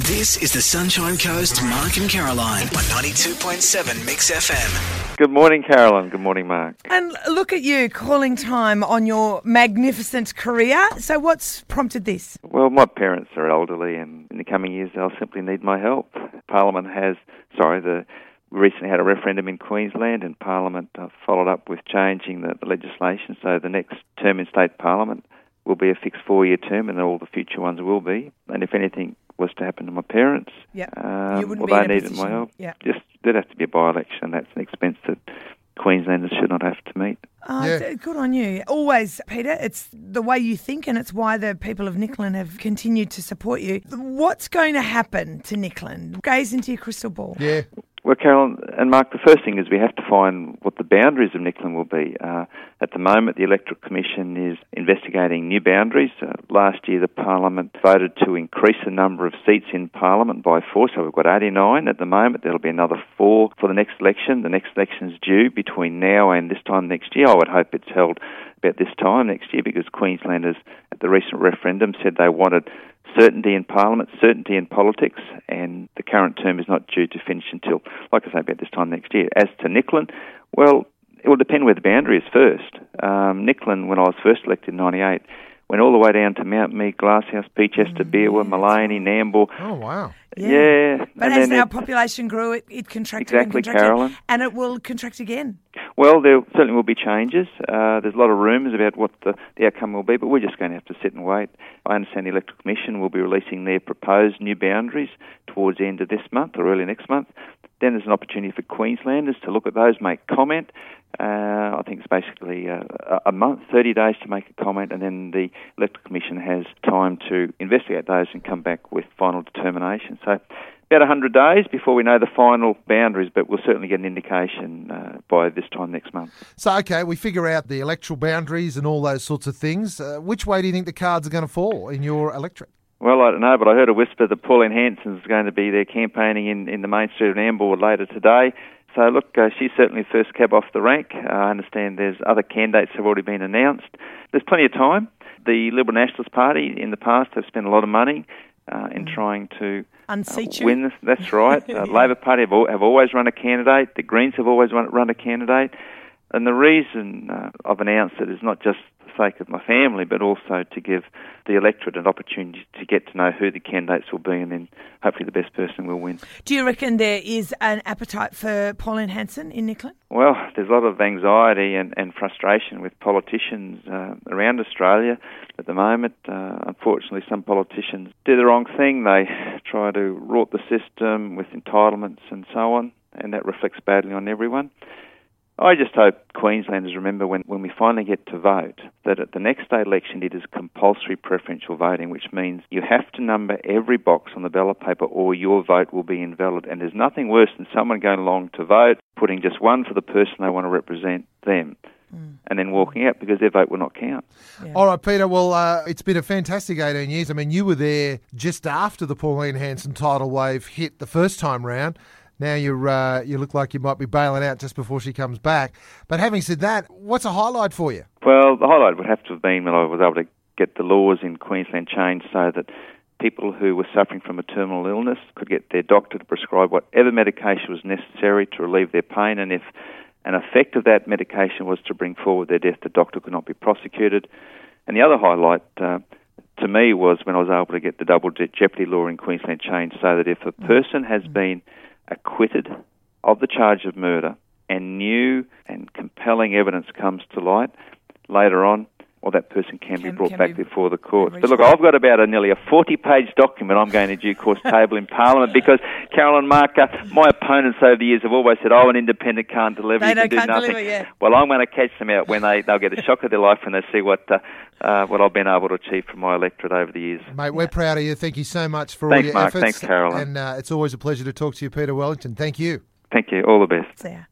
This is the Sunshine Coast, Mark and Caroline on 92.7 Mix FM. Good morning, Carolyn. Good morning, Mark. And look at you calling time on your magnificent career. So, what's prompted this? Well, my parents are elderly, and in the coming years, they'll simply need my help. Parliament has, sorry, the we recently had a referendum in Queensland, and Parliament uh, followed up with changing the, the legislation. So the next term in state Parliament will be a fixed four-year term, and all the future ones will be. And if anything was to happen to my parents, Yeah. um, You wouldn't well, be they in a needed my help. yeah. Just there'd have to be a by-election. That's an expense that Queenslanders should not have to meet. Oh, Yeah. good on you. Always, Peter, it's the way you think, and it's why the people of Nicklin have continued to support you. What's going to happen to Nicklin? Gaze into your crystal ball. Yeah. Well, Carolyn and Mark, the first thing is we have to find what the boundaries of Nicklin will be. Uh, at the moment, the Electoral Commission is investigating new boundaries. Uh, last year, the Parliament voted to increase the number of seats in Parliament by four, so we've got 89 at the moment. There'll be another four for the next election. The next election is due between now and this time next year. I would hope it's held about this time next year because Queenslanders at the recent referendum said they wanted certainty in Parliament, certainty in politics, and the current term is not due to finish until, like I say, about this time next year. As to Nicklin, well, it will depend where the boundary is first. Um, Nicklin, when I was first elected in '98, went all the way down to Mount Mee, Glasshouse, Peachester, Beerwah, Maleny, Nambour. Oh, wow. Yeah, But and as our it- population grew, it, it contracted Exactly, and contracted, Carolyn. and it will contract again. Well, there certainly will be changes. Uh, there's a lot of rumours about what the, the outcome will be, but we're just going to have to sit and wait. I understand the Electoral Commission will be releasing their proposed new boundaries towards the end of this month or early next month. Then there's an opportunity for Queenslanders to look at those, make comment. Uh, I think it's basically uh, a a month, 30 days to make a comment, and then the Electoral Commission has time to investigate those and come back with final determination. So about 100 days before we know the final boundaries, but we'll certainly get an indication uh, by this time next month. So, okay, we figure out the electoral boundaries and all those sorts of things. Uh, which way do you think the cards are going to fall in your electorate? Well, I don't know, but I heard a whisper that Pauline Hanson is going to be there campaigning in, in the main street of Nambour later today. So, look, uh, she's certainly first cab off the rank. Uh, I understand there's other candidates have already been announced. There's plenty of time. The Liberal Nationalist Party in the past have spent a lot of money uh, in trying to uh, Unseat you. win this. That's right. Uh, Labor Party have, al- have always run a candidate. The Greens have always run, run a candidate. And the reason uh, I've announced it is not just for the sake of my family, but also to give the electorate an opportunity to get to know who the candidates will be, and then hopefully the best person will win. Do you reckon there is an appetite for Pauline Hanson in Nicklin? Well, there's a lot of anxiety and, and frustration with politicians uh, around Australia at the moment. Uh, unfortunately, some politicians do the wrong thing. They try to rort the system with entitlements and so on, and that reflects badly on everyone. I just hope Queenslanders remember when, when we finally get to vote that at the next state election it is compulsory preferential voting, which means you have to number every box on the ballot paper or your vote will be invalid. And there's nothing worse than someone going along to vote, putting just one for the person they want to represent them, and then walking out because their vote will not count. All right, Peter. Well, uh, it's been a fantastic 18 years. I mean, you were there just after the Pauline Hanson tidal wave hit the first time round. Now you're uh, you look like you might be bailing out just before she comes back. But having said that, what's a highlight for you? Well, the highlight would have to have been when I was able to get the laws in Queensland changed so that people who were suffering from a terminal illness could get their doctor to prescribe whatever medication was necessary to relieve their pain, and if an effect of that medication was to bring forward their death, the doctor could not be prosecuted. And the other highlight uh, to me was when I was able to get the double jeopardy law in Queensland changed so that if a person has been acquitted of the charge of murder and new and compelling evidence comes to light later on, well, that person can, be brought can back be before the courts. reached But look. I've got about a nearly a 40-page document I'm going to due course table in Parliament because Carolyn Marker, my opponents over the years have always said, "Oh, an independent can't deliver. They you can don't- can't nothing." deliver, yeah. Well, I'm going to catch them out when they they'll get a shock of their life when they see what uh, uh, what I've been able to achieve for my electorate over the years. Mate, we're proud of you. Thank you so much for Thanks, all your Mark. efforts. Thanks, Carolyn. And uh, it's always a pleasure to talk to you, Peter Wellington. Thank you. Thank you. All the best. There.